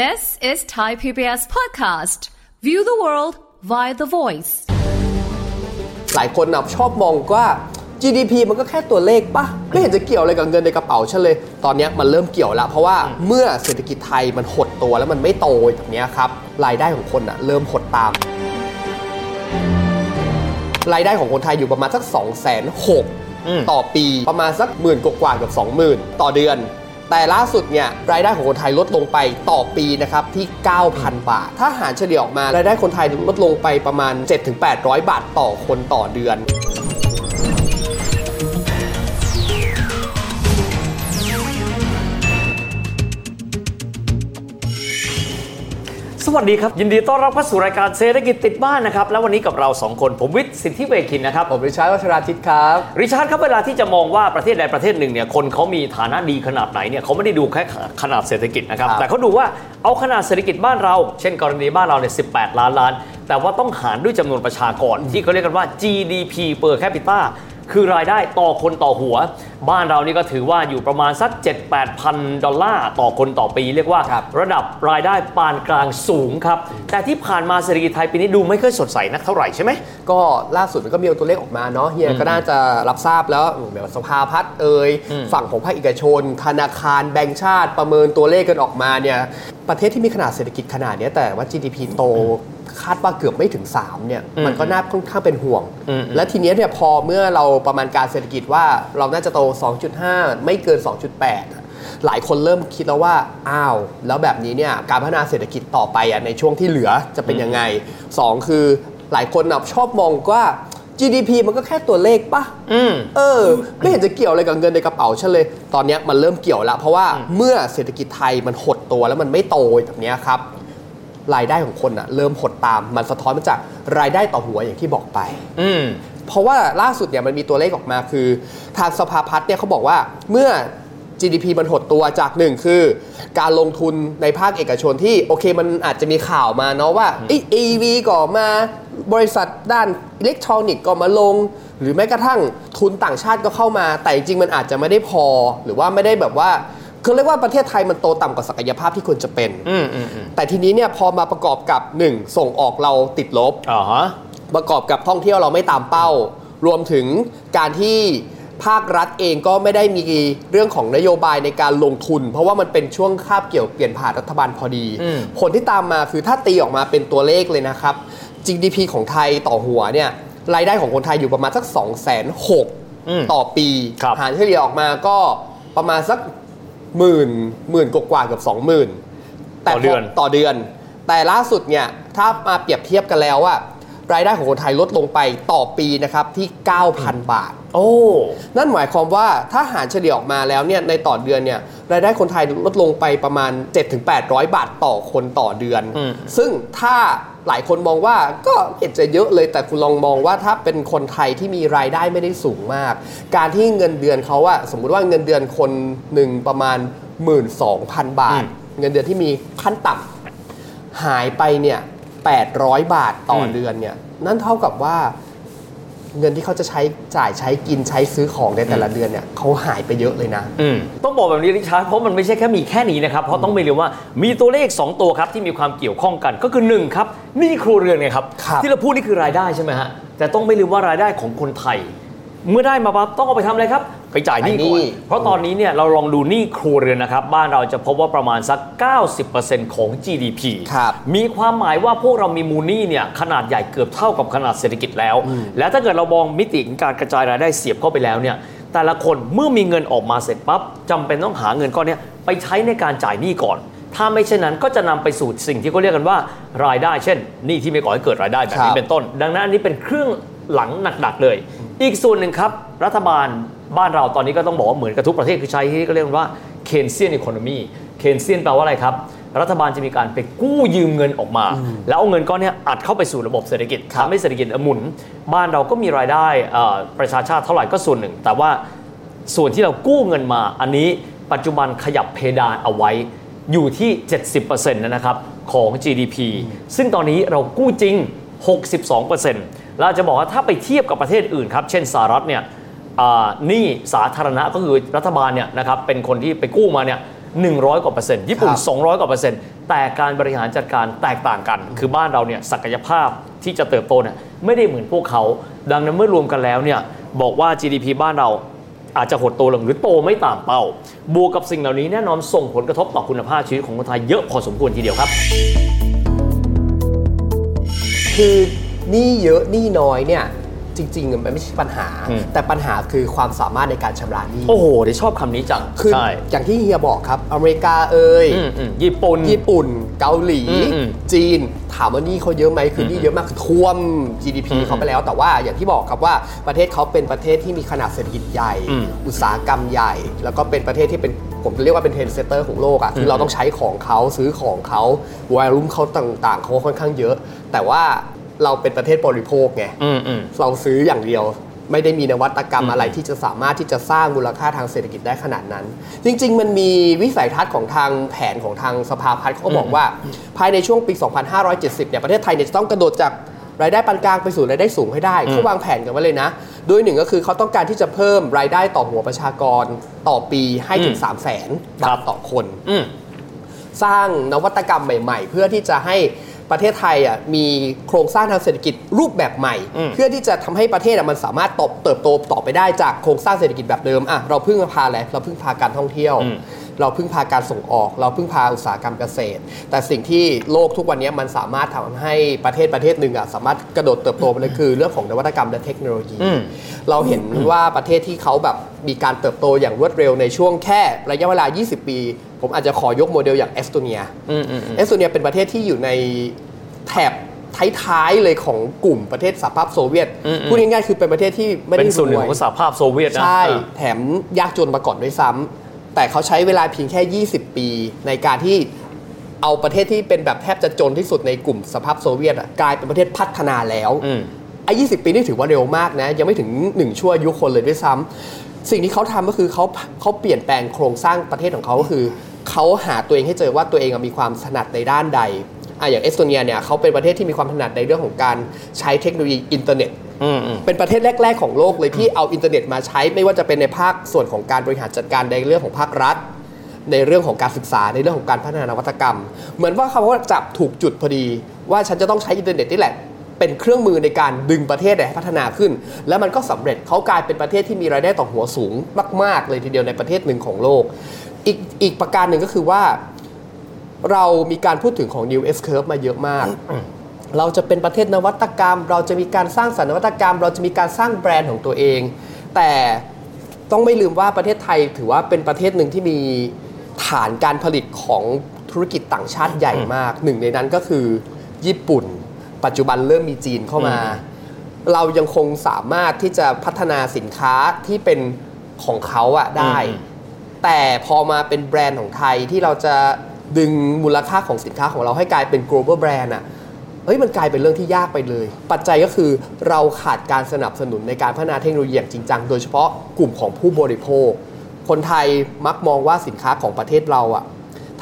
This is Thai PBS podcast. View the world via the voice. หลายคนนะชอบมองว่า GDP มันก็แค่ตัวเลขปะไม่เห็นจะเกี่ยวอะไรกับเงินในกระเป๋าฉันเลย ตอนเนี้ยมันเริ่มเกี่ยวแล้วเพราะว่าเมื่อเศรษฐกิจไทยมันหดตัวแล้วมันไม่โตแบบเนี้ยครับรายได้ของคนอะเริ่มหดตาม รายได้ของคนไทยอยู่ประมาณสัก2องแสนหกต่อปีประมาณสักหมื่นกว่าๆเกือบ20,000ต่อเดือน แต่ล่าสุดเนี่ยรายได้ของคนไทยลดลงไปต่อปีนะครับที่ 9,000 บาท ถ้าหารเฉลี่ยออกมารายได้คนไทยลดลงไปประมาณ 7-800 บาทต่อคนต่อเดือน สวัสดีครับ ยินดีต้อนรับเข้าสู่รายการเศรษฐกิจติดบ้านนะครับ แล้ววันนี้กับเราสองคนผมวิทย์สิทธิเวคินนะครับ ผมริชาร์ดวัชราทิตครับ ริชาร์ดครับเวลาที่จะมองว่าประเทศใดประเทศหนึ่งเนี่ยคนเขามีฐานะดีขนาดไหนเนี่ยเขาไม่ได้ดูแค่ขนาดเศรษฐกิจนะครับ ครับ แต่เขาดูว่าเอาขนาดเศรษฐกิจบ้านเรา เช่น กรณีบ้านเราเนี่ย18 ล้านล้าน แต่ว่าต้องหารด้วยจำนวนประชากรที่เขาเรียกกันว่า GDP per capita คือรายได้ต่อคนต่อหัว บ้านเรานี่ก็ถือว่าอยู่ประมาณสัก 7-8พันดอลลาร์ต่อคนต่อปี เรียกว่าครับ ระดับรายได้ปานกลางสูงครับ แต่ที่ผ่านมาเศรษฐกิจไทยปีนี้ดูไม่ค่อยสดใสนักเท่าไหร่ใช่ไหม ก็ล่าสุดมันก็มีตัวเลขออกมาเนาะเฮียก็น่าจะรับทราบแล้วแบบสภาพัฒน์เอ่ยฝั่งของภาคเอกชน ธนาคารแบงก์ชาติประเมินตัวเลขกันออกมาเนี่ย ประเทศที่มีขนาดเศรษฐกิจขนาดเนี้ยแต่ว่า GDP โตคาดว่าเกือบไม่ถึง 3 เนี่ย มันก็น่าค่อนข้างเป็นห่วงอืมและทีเนี้ยเนี่ยพอเมื่อเราประมาณการเศรษฐกิจว่าเราน่าจะโต 2.5 ไม่เกิน 2.8 หลายคนเริ่มคิดแล้วว่า อ้าว แล้วแบบนี้เนี่ยการพัฒนาเศรษฐกิจต่อไปอะในช่วงที่เหลือจะเป็นยังไง 2 คือหลายคนนะชอบมองว่า GDP มันก็แค่ตัวเลขปะอืมเออ ไม่เห็นจะเกี่ยวอะไรกับเงินในกระเป๋าฉันเลย ตอนเนี้ยมันเริ่มเกี่ยวแล้ว เพราะว่าเมื่อเศรษฐกิจไทยมันหดตัวแล้วมันไม่โตแบบเนี้ยครับรายได้ของคนอะเริ่มหดตามมันสะท้อนมาจากรายได้ต่อหัวอย่างที่บอกไป อืมเพราะว่าล่าสุดเนี่ยมันมีตัวเลขออกมาคือ ทางสภาพัฒน์เนี่ยเขาบอกว่าเมื่อ GDP มันหดตัวจากหนึ่งคือ การลงทุนในภาคเอกชนที่โอเคมันอาจจะมีข่าวมาเนาะว่าเอ้ย AV ก็มา บริษัทด้านอิเล็กทรอนิกส์ก็มาลง หรือแม้กระทั่งทุนต่างชาติก็เข้ามา แต่จริงๆมันอาจจะไม่ได้พอ หรือว่าไม่ได้แบบว่าคือเรียกว่าประเทศไทยมันโตต่ำกว่าศักยภาพที่ควรจะเป็นอืมอืมอืมแต่ทีนี้เนี่ยพอมาประกอบกับ 1 ส่งออกเราติดลบอ่าฮะประกอบกับท่องเที่ยวเราไม่ตามเป้า รวมถึงการที่ภาครัฐเองก็ไม่ได้มีเรื่องของนโยบายในการลงทุน เพราะว่ามันเป็นช่วงคาบเกี่ยวเปลี่ยนผ่านรัฐบาลพอดีอืมผลที่ตามมาคือถ้าตีออกมาเป็นตัวเลขเลยนะครับ GDP ของไทยต่อหัวเนี่ยรายได้ของคนไทยอยู่ประมาณสัก2องแสนหกอืมต่อปีครับหารเฉลี่ยออกมาก็ประมาณสักหมื่นหมื่นกว่าๆเกือบสองหมื่นต่อเดือนต่อเดือน แต่ล่าสุดเนี่ยถ้ามาเปรียบเทียบกันแล้วอะ รายได้ของคนไทยลดลงไปต่อปีนะครับที่ 9,000 บาท โอ้ นั่นหมายความว่าถ้าหารเฉลี่ยออกมาแล้วเนี่ยในต่อเดือนเนี่ยรายได้คนไทยลดลงไปประมาณ 7-800 บาทต่อคนต่อเดือนอืมซึ่งถ้าหลายคนมองว่าก็เห็นจะเยอะเลยแต่คุณลองมองว่าถ้าเป็นคนไทยที่มีรายได้ไม่ได้สูงมาก การที่เงินเดือนเขาอะสมมุติว่าเงินเดือนคนหนึ่งประมาณ 12,000 บาท เงินเดือนที่มีขั้นต่ำหายไปเนี่ย 800 บาทต่ออม เดือนเนี่ย นั่นเท่ากับว่า เงินที่เขาจะใช้จ่ายใช้กินใช้ซื้อของในแต่ละเดือนเนี่ยเขาหายไปเยอะเลยนะ อืม ต้องบอกแบบนี้ริชาร์ดเพราะมันไม่ใช่แค่มีแค่นี้นะครับ เพราะต้องไม่ลืมว่ามีตัวเลข 2 ตัวครับที่มีความเกี่ยวข้องกันก็คือ1ครับหนี่ครัวเรือนไงครับ ครับ ที่เราพูดนี่คือรายได้ใช่ไหมฮะแต่ต้องไม่ลืมว่ารายได้ของคนไทย เมื่อได้มาปั๊บต้องเอาไปทำอะไรครับ ไปจ่ายหนี้ก่อนเพราะตอนนี้เนี่ยเราลองดูหนี้ครัวเรือนนะครับ บ้านเราจะพบว่าประมาณสัก 90%ของ GDP ครับมีความหมายว่าพวกเรามีมูลหนี้เนี่ยขนาดใหญ่เกือบเท่ากับขนาดเศรษฐกิจแล้ว และถ้าเกิดเรามองมิติของการกระจายรายได้เสียบเข้าไปแล้วเนี่ยแต่ละคนเมื่อมีเงินออกมาเสร็จปั๊บจำเป็นต้องหาเงินก้อนเนี้ยไปใช้ในการจ่ายหนี้ก่อน ถ้าไม่เช่นนั้นก็จะนำไปสู่สิ่งที่เขาเรียกกันว่ารายได้เช่นหนี้ที่ไม่ก่อให้เกิดรายได้แบบคนี้รับเป็นต้น ดังนั้นอันนี้เป็นเครื่องหลังหนักๆเลย อีกส่วนหนึ่งครับ รัฐบาล บ้านเราตอนนี้ก็ต้องบอกว่าเหมือนกับทุกประเทศคือใช้ที่เขาเรียกว่าเคนเซียนอีโคโนมีเคนเซียนแปลว่าอะไรครับรัฐบาลจะมีการไปกู้ยืมเงินออกมา แล้วเอาเงินก้อนเนี้ยอัดเข้าไปสู่ระบบเศรษฐกิจทำให้เศรษฐกิจหมุน บ้านเราก็มีรายได้เอ่อประชาชาติเท่าไหร่ก็ส่วนหนึ่ง แต่ว่าส่วนที่เรากู้เงินมา อันนี้ปัจจุบันขยับเพดานเอาไว้อยู่ที่ 70%นะครับของ GDP ซึ่งตอนนี้เรากู้จริง 62%เราจะบอกว่าถ้าไปเทียบกับประเทศอื่นครับ เช่นสหรัฐเนี่ยอ่า หนี้สาธารณะก็คือรัฐบาลเนี่ยนะครับเป็นคนที่ไปกู้มาเนี่ย100 กว่าเปอร์เซ็นต์ญี่ปุ่นครับ200 กว่าเปอร์เซ็นต์แต่การบริหารจัดการแตกต่างกัน คือบ้านเราเนี่ยศักยภาพที่จะเติบโตเนี่ยไม่ได้เหมือนพวกเขา ดังนั้นเมื่อรวมกันแล้วเนี่ยบอกว่า GDP บ้านเราอาจจะหดตัวลงหรือโตไม่ตามเป้า บวกกับสิ่งเหล่านี้แน่นอนส่งผลกระทบต่อคุณภาพชีวิตของคนไทยเยอะพอสมควรทีเดียวครับ คือหนี้เยอะหนี้น้อยเนี่ย จริงๆมันไม่ใช่ปัญหา อืม แต่ปัญหาคือความสามารถในการชำระหนี้โอ้โหได้ชอบคำนี้จังคือใช่อย่างที่เฮียบอกครับ อเมริกาเอ่ย อืมอืมญี่ปุ่น ญี่ปุ่นเกาหลี อืมอืมจีน ถามว่าหนี้เขาเยอะไหมคือหนี้เยอะมากคือท่วม GDP อืมเขาไปแล้ว แต่ว่าอย่างที่บอกครับว่าประเทศเขาเป็นประเทศที่มีขนาดเศรษฐกิจใหญ่ อืมอุตสาหกรรมใหญ่ แล้วก็เป็นประเทศที่เป็นผมเรียกว่าเป็น trendsetter ของโลกอะคือเราต้องใช้ของเขาซื้อของเขาวอลลุ่มเขาต่างๆเขาค่อนข้างเยอะ แต่ว่า เราเป็นประเทศบริโภคไงอืมอืมเราซื้ออย่างเดียว ไม่ได้มีนวัตกรรมอะไรที่จะสามารถที่จะสร้างมูลค่าทางเศรษฐกิจได้ขนาดนั้น จริง ๆ มันมีวิสัยทัศน์ของทางแผนของทางสภาพัฒน์เขาก็บอกว่า ภายในช่วงปี 2570 เนี่ยประเทศไทยเนี่ยจะต้องกระโดดจากรายได้ปานกลางไปสู่รายได้สูงให้ได้เขาวางแผนกันไว้เลยนะ โดยหนึ่งก็คือเขาต้องการที่จะเพิ่มรายได้ต่อหัวประชากรต่อปีให้ถึง3 0 0แสนบาทต่อคนอืมสร้างนวัตกรรมใหม่ ๆ เพื่อที่จะให้ ประเทศไทยอะมีโครงสร้างทางเศรษฐกิจรูปแบบใหม่อืมเพื่อที่จะทำให้ประเทศอะมันสามารถตบเติบโตต่อไปได้จากโครงสร้างเศรษฐกิจแบบเดิมอะเราพึ่งพาอะไรเราพึ่งพาการท่องเที่ยวอืมเราพึ่งพาการส่งออก เราพึ่งพาอุตสาหกรรมเกษตร แต่สิ่งที่โลกทุกวันนี้มันสามารถทำให้ประเทศประเทศหนึ่งอะสามารถกระโดดเติบโตไปเลยคือ เรื่องของนวัตกรรมและเทคโนโลยีอืมเราเห็นว่าประเทศที่เขาแบบมีการเติบโตอย่างรวดเร็วในช่วงแค่ระยะเวลา 20 ปี ผมอาจจะขอยกโมเดลอย่างเอสโตเนียอืมอืมอืมเอสโตเนียเป็นประเทศที่อยู่ในแถบท้ายๆเลยของกลุ่มประเทศสหภาพโซเวียตอืมอืมพูดง่ายๆคือเป็นประเทศที่ไม่ได้รวยเป็นส่วนหนึ่งของสหภาพโซเวียตนะใช่อ่าแถมยากจนมาก่อนด้วยซ้ำแต่เขาใช้เวลาเพียงแค่ 20 ปี ในการที่เอาประเทศที่เป็นแบบแทบจะจนที่สุดในกลุ่มสหภาพโซเวียตอะกลายเป็นประเทศพัฒนาแล้วอืมไอ้20ปีนี่ถือว่าเร็วมากนะ ยังไม่ถึง1ชั่วอายุคนเลยด้วยซ้ำสิ่งที่เขาทำก็คือเขาเขาเปลี่ยนแปลงโครงสร้างประเทศของเขาก็คือ เขาหาตัวเองให้เจอว่าตัวเองอะมีความถนัดในด้านใดอะอย่างเอสโตเนียเนี่ยเขาเป็นประเทศที่มีความถนัดในเรื่องของการใช้เทคโนโลยีอินเทอร์เน็ตอืมอืมเป็นประเทศแรก ๆ ของโลกเลยที่เอาอินเทอร์เน็ตมาใช้ไม่ว่าจะเป็นในภาคส่วนของการบริหารจัดการในเรื่องของภาครัฐ ในเรื่องของการศึกษาในเรื่องของการพัฒนานวัตกรรม เหมือนว่าเขาว่าจับถูกจุดพอดี ว่าฉันจะต้องใช้อินเทอร์เน็ตนี่แหละเป็นเครื่องมือในการดึงประเทศให้พัฒนาขึ้น แล้วมันก็สำเร็จเขากลายเป็นประเทศที่มีรายได้ต่อหัวสูงมาก ๆ เลยทีเดียวในประเทศหนึ่งของโลก อีกอีกประการหนึ่งก็คือว่า เรามีการพูดถึงของ New S Curve มาเยอะมาก เราจะเป็นประเทศนวัตกรรม เราจะมีการสร้างสรรค์นวัตกรรม เราจะมีการสร้างแบรนด์ของตัวเอง แต่ต้องไม่ลืมว่าประเทศไทยถือว่าเป็นประเทศหนึ่งที่มีฐานการผลิตของธุรกิจต่างชาติใหญ่มาก หนึ่งในนั้นก็คือญี่ปุ่น ปัจจุบันเริ่มมีจีนเข้ามา เรายังคงสามารถที่จะพัฒนาสินค้าที่เป็นของเขาอะได้อืม แต่พอมาเป็นแบรนด์ของไทยที่เราจะดึงมูลค่าของสินค้าของเราให้กลายเป็น global brand อะเฮ้ยมันกลายเป็นเรื่องที่ยากไปเลย ปัจจัยก็คือเราขาดการสนับสนุนในการพัฒนาเทคโนโลยีอย่างจริงจังโดยเฉพาะกลุ่มของผู้บริโภค คนไทยมักมองว่าสินค้าของประเทศเราอะ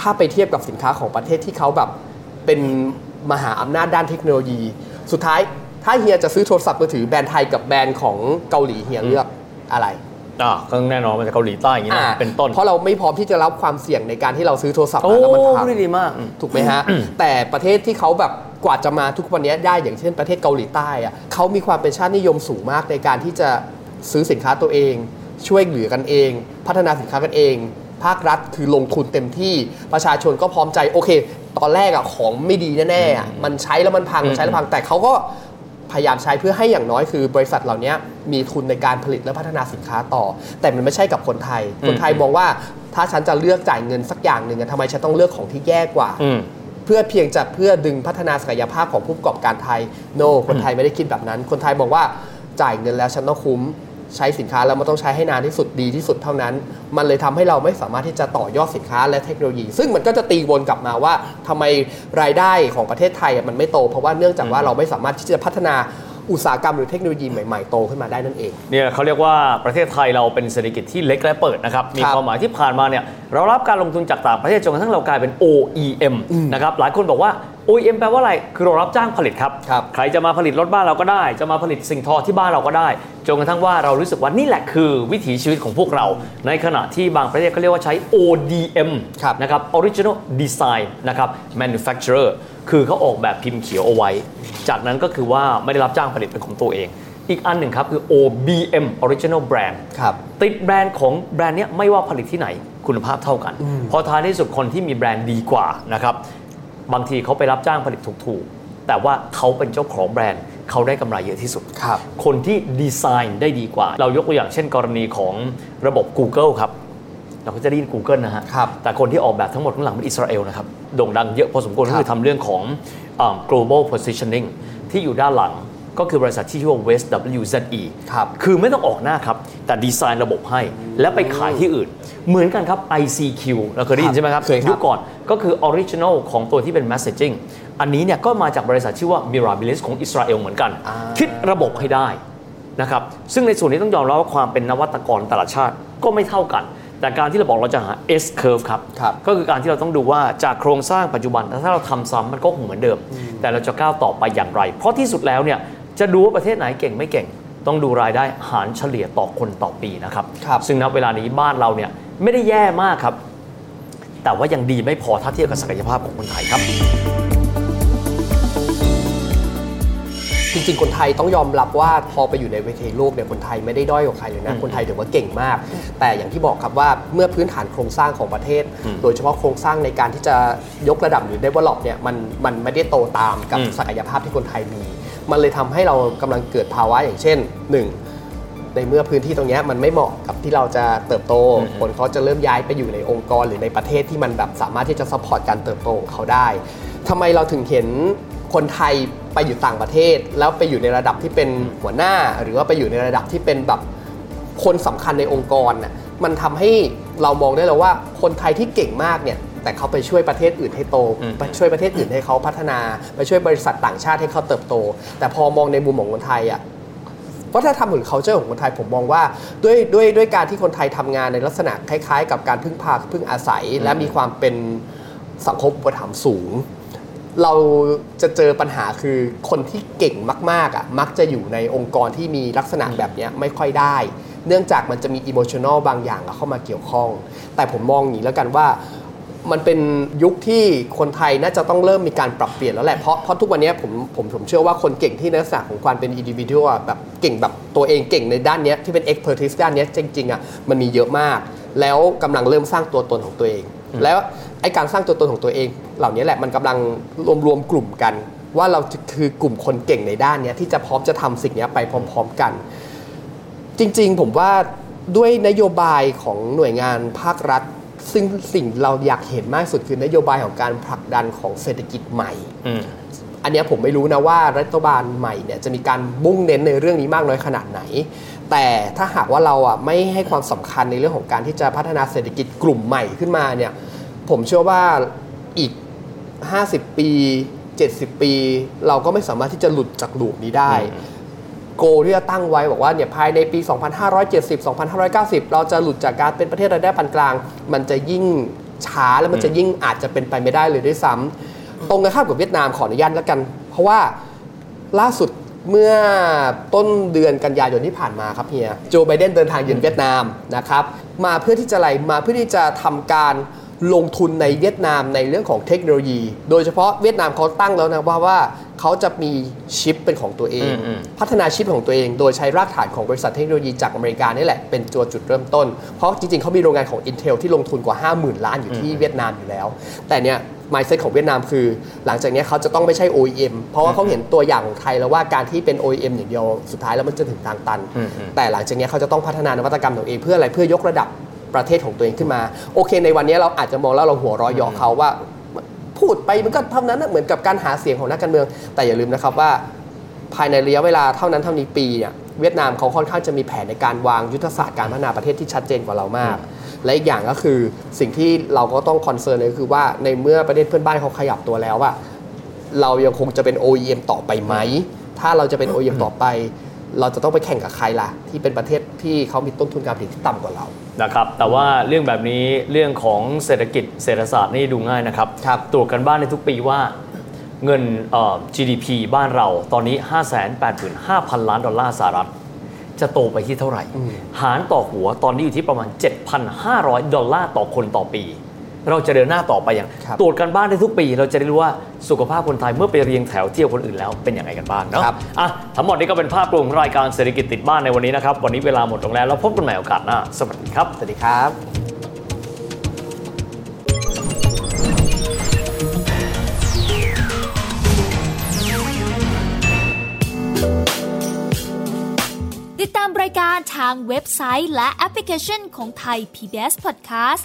ถ้าไปเทียบกับสินค้าของประเทศที่เขาแบบเป็นมหาอำนาจด้านเทคโนโลยี สุดท้ายถ้าเฮียจะซื้อโทรศัพท์มือถือแบรนด์ไทยกับแบรนด์ของเกาหลีเฮียเลือกอะไร อ่าก็แน่นอนมันจะเกาหลีใต้อย่างนี้นะเป็นต้น เพราะเราไม่พร้อมที่จะรับความเสี่ยงในการที่เราซื้อโทรศัพท์โอ้มาแล้วมันพังพูดได้ดีมากอืมถูกไหมฮะ แต่ประเทศที่เขาแบบกว่าจะมาทุกวันนี้ได้อย่างเช่นประเทศเกาหลีใต้อะเขามีความเป็นชาตินิยมสูงมากในการที่จะซื้อสินค้าตัวเอง ช่วยเหลือกันเอง พัฒนาสินค้ากันเอง ภาครัฐคือลงทุนเต็มที่ประชาชนก็พร้อมใจโอเค ตอนแรกอะของไม่ดีแน่ๆอะมันใช้แล้วมันพังมันใช้แล้วพังแต่เขาก็ พยายามใช้เพื่อให้อย่างน้อยคือบริษัทเหล่านี้มีทุนในการผลิตและพัฒนาสินค้าต่อ แต่มันไม่ใช่กับคนไทย คนไทยมองว่าถ้าฉันจะเลือกจ่ายเงินสักอย่างหนึ่งอะทำไมฉันต้องเลือกของที่แย่กว่าอืมเพื่อเพียงจะเพื่อดึงพัฒนาศักยภาพของผู้ประกอบการไทย โนคนไทยไม่ได้คิดแบบนั้น คนไทยมองว่าจ่ายเงินแล้วฉันต้องคุ้ม ใช้สินค้าแล้วมันต้องใช้ให้นานที่สุดดีที่สุดเท่านั้น มันเลยทำให้เราไม่สามารถที่จะต่อยอดสินค้าและเทคโนโลยี ซึ่งมันก็จะตีวนกลับมาว่าทำไมรายได้ของประเทศไทยมันไม่โต เพราะว่าเนื่องจากว่าเราไม่สามารถที่จะพัฒนาอุตสาหกรรมหรือเทคโนโลยีใหม่ๆ โตขึ้นมาได้นั่นเองเนี่ยเขาเรียกว่าประเทศไทยเราเป็นเศรษฐกิจที่เล็กและเปิดนะครับ มีครับความหมายที่ผ่านมาเนี่ยเรารับการลงทุนจากต่างประเทศจนกระทั่งเรากลายเป็น OEM นะครับหลายคนบอกว่า OEM แปลว่าอะไร คือเรารับจ้างผลิตครับครับ ใครจะมาผลิตรถบ้านเราก็ได้ จะมาผลิตสิ่งทอที่บ้านเราก็ได้ จนกระทั่งว่าเรารู้สึกว่านี่แหละคือวิถีชีวิตของพวกเรา ในขณะที่บางประเทศเขาเรียกว่าใช้ ODM ครับนะครับ Original Design นะครับ Manufacturer คือเขาออกแบบพิมพ์เขียวเอาไว้ จากนั้นก็คือว่าไม่ได้รับจ้างผลิตเป็นของตัวเองอีกอันหนึ่งครับคือ OBM Original Brand ครับติดแบรนด์ของแบรนด์เนี้ยไม่ว่าผลิตที่ไหนคุณภาพเท่ากันเพราะท้ายที่สุดคนที่มีแบรนด์ดีกว่านะครับ บางทีเขาไปรับจ้างผลิตถูกๆ แต่ว่าเขาเป็นเจ้าของแบรนด์เขาได้กำไรเยอะที่สุดครับคนที่ดีไซน์ได้ดีกว่า เรายกตัวอย่างเช่น กรณีของระบบ Google ครับเราก็จะได้ยิน Google นะฮะครับแต่คนที่ออกแบบทั้งหมดข้างหลังเป็นอิสราเอลนะครับ โด่งดังเยอะพอสมควรครับก็คือทำเรื่องของอ่า global positioning ที่อยู่ด้านหลัง ก็คือบริษัทที่ชื่อว่า West WZE ครับคือไม่ต้องออกหน้าครับ แต่ดีไซน์ระบบให้ แล้วไปขายที่อื่น เหมือนกันครับ ICQ เราเคยได้ยินใช่ไหมครับเคยครับยุคก่อนก็คือ Original ของตัวที่เป็น Messaging อันนี้เนี่ยก็มาจากบริษัทชื่อว่า Mirabilis ของอิสราเอลเหมือนกันอ่าคิดระบบให้ได้นะครับซึ่งในส่วนนี้ต้องยอมรับว่าความเป็นนวัตกรแต่ละชาติก็ไม่เท่ากันแต่การที่เราบอกเราจะหา S curve ครับครับก็คือการที่เราต้องดูว่าจากโครงสร้างปัจจุบันถ้าเราทำซ้ำมันก็คงเหมือนเดิม แต่เราจะก้าวต่อไปอย่างไร เพราะที่สุดแล้วเนี่ย จะดูว่าประเทศไหนเก่งไม่เก่ง ต้องดูรายได้หารเฉลี่ยต่อคนต่อปีนะครับครับซึ่งณเวลานี้บ้านเราเนี่ยไม่ได้แย่มากครับ แต่ว่ายังดีไม่พอถ้าเทียบกับศักยภาพของคนไทยครับจริงๆ คนไทยต้องยอมรับว่าพอไปอยู่ในเวทีโลกเนี่ยคนไทยไม่ได้ด้อยกว่าใครเลยนะ คนไทยถือว่าเก่งมาก แต่อย่างที่บอกครับว่าเมื่อพื้นฐานโครงสร้างของประเทศ โดยเฉพาะโครงสร้างในการที่จะยกระดับหรือ develop เนี่ยมันมันไม่ได้โตตามกับอืมศักยภาพที่คนไทยมี มันเลยทำให้เรากำลังเกิดภาวะอย่างเช่นหนึ่งในเมื่อพื้นที่ตรงเนี้ยมันไม่เหมาะกับที่เราจะเติบโต คนเขาจะเริ่มย้ายไปอยู่ในองค์กรหรือในประเทศที่มันแบบสามารถที่จะ support การเติบโตของเขาได้ทำไมเราถึงเห็นคนไทยไปอยู่ต่างประเทศ แล้วไปอยู่ในระดับที่เป็นหัวหน้า หรือว่าไปอยู่ในระดับที่เป็นแบบคนสำคัญในองค์กรน่ะมันทำให้เรามองได้แล้วว่าคนไทยที่เก่งมากเนี่ย แต่เขาไปช่วยประเทศอื่นให้โตอืมไปช่วยประเทศอื่นให้เขาพัฒนา ไปช่วยบริษัทต่างชาติให้เขาเติบโต แต่พอมองในมุมของคนไทยอะวัฒนธรรมหรือ culture ของคนไทยผมมองว่าด้วยด้วยด้วยการที่คนไทยทำงานในลักษณะคล้ายๆ กับการพึ่งพาพึ่งอาศัย และมีความเป็นสังคมอุปถัมภ์สูง เราจะเจอปัญหาคือคนที่เก่งมากๆอะมักจะอยู่ในองค์กรที่มีลักษณะแบบเนี้ยไม่ค่อยได้ เนื่องจากมันจะมีอิโมชัน a ลบางอย่างเข้ามาเกี่ยวข้อง แต่ผมมองอย่างนี้แล้วกันว่า มันเป็นยุคที่คนไทยน่าจะต้องเริ่มมีการปรับเปลี่ยนแล้วแหละเพราะเพราะทุกวันนี้ผมผมผมเชื่อว่าคนเก่งที่ในลักษณะของความเป็นอินดิวิ u วลแบบเก่งแบบตัวเองเก่งในด้านเนี้ยที่เป็น expertise ด้านเนี้ยจริงๆอะมันมีเยอะมาก แล้วกำลังเริ่มสร้างตัวตนของตัวเอง แล้วไอ้การสร้างตัวตนของตัวเอง เหล่านี้แหละมันกำลังรวมรวมกลุ่มกัน ว่าเราคือกลุ่มคนเก่งในด้านเนี้ยที่จะพร้อมจะทำสิ่งเนี้ยไปพร้อม ๆกัน จริง ๆ ผมว่าด้วยนโยบายของหน่วยงานภาครัฐ ซึ่งสิ่งเราอยากเห็นมากสุดคือนโยบายของการผลักดันของเศรษฐกิจใหม่อืมอันเนี้ยผมไม่รู้นะว่ารัฐบาลใหม่เนี่ยจะมีการมุ่งเน้นในเรื่องนี้มากน้อยขนาดไหน แต่ถ้าหากว่าเราอะไม่ให้ความสำคัญในเรื่องของการที่จะพัฒนาเศรษฐกิจกลุ่มใหม่ขึ้นมาเนี่ยผมเชื่อว่าอีก 50 ปี 70 ปี เราก็ไม่สามารถที่จะหลุดจากลูปนี้ได้ โกที่จะตั้งไว้บอกว่าเนี่ยภายในปี 2570 2590 เราจะหลุดจากการเป็นประเทศรายได้ปานกลาง มันจะยิ่งช้าแล้วมันจะยิ่งอาจจะเป็นไปไม่ได้เลยด้วยซ้ำตรงกันข้ามกับเวียดนามขออนุญาตแล้วกัน เพราะว่าล่าสุดเมื่อต้นเดือนกันยายนที่ผ่านมาครับเฮียโจไบเดนเดินทางเยือนเวียดนามนะครับมาเพื่อที่จะอะไรมาเพื่อที่จะทำการ ลงทุนในเวียดนามในเรื่องของเทคโนโลยี โดยเฉพาะเวียดนามเขาตั้งแล้วนะว่าว่าเขาจะมีชิปเป็นของตัวเองอืมอืมพัฒนาชิปของตัวเอง โดยใช้รากฐานของบริษัทเทคโนโลยีจากอเมริกานี่แหละเป็นตัวจุดเริ่มต้น เพราะจริงๆเขามีโรงงานของ Intel ที่ลงทุนกว่า 50,000 ล้านอยู่ที่เวียดนามอยู่แล้ว แต่เนี่ย mindset ของเวียดนามคือ หลังจากเนี้ยเขาจะต้องไม่ใช่ OEM เพราะว่าเขาเห็นตัวอย่างของไทยแล้วว่าการที่เป็น OEM อย่างเดียวสุดท้ายแล้วมันจะถึงทางตันอืมอืมแต่หลังจากเนี้ยเขาจะต้องพัฒนานวัตกรรมของตัวเองเพื่ออะไรเพื่อยกระดับ ประเทศของตัวเองขึ้นมา โอเค ในวันนี้เราอาจจะมองแล้วเราหัวร้อยยาะเขาว่า พูดไปมันก็เท่านั้นนะเหมือนกับการหาเสียงของนักการเมือง แต่อย่าลืมนะครับว่าภายในระยะเวลาเท่านั้นเท่านี้ปีเนี่ยเวียดนามเขาค่อนข้างจะมีแผนในการวางยุทธศาสตร์การพัฒนาประเทศที่ชัดเจนกว่าเรามาก และอีกอย่างก็คือสิ่งที่เราก็ต้องคอนเซิร์นเลยก็คือว่าในเมื่อประเทศเพื่อนบ้านเขาขยับตัวแล้วอะเรายังคงจะเป็น OEM ต่อไปไหม ถ้าเราจะเป็น OEM ต่อไป เราจะต้องไปแข่งกับใครล่ะ ที่เป็นประเทศที่เขามีต้นทุนการผลิตที่ต่ำกว่าเรานะครับแต่ว่าเรื่องแบบนี้เรื่องของเศรษฐกิจเศรษฐศาสตร์นี่ดูง่ายนะครับครับตรวจกันบ้านในทุกปีว่าเงินเอ่อ GDP บ้านเราตอนนี้ 585,000 ล้านดอลลาร์สหรัฐ จะโตไปที่เท่าไหร่ หารต่อหัวตอนนี้อยู่ที่ประมาณ 7,500 ดอลลาร์ต่อคนต่อปี เราจะเดินหน้าต่อไปอย่าง ครับตรวจกันบ้านได้ทุกปี เราจะได้รู้ว่าสุขภาพคนไทยเมื่อไปเรียงแถวเทียบคนอื่นแล้วเป็นยังไงกันบ้างเนาะครับ อะทั้งหมดนี้ก็เป็นภาพรวมของรายการเศรษฐกิจติดบ้านในวันนี้นะครับวันนี้เวลาหมดลงแล้วแล้วพบกันใหม่โอกาสหน้าสวัสดีครับ สวัสดีครับ ติดตามรายการทางเว็บไซต์และแอปพลิเคชันของไทย PBS Podcast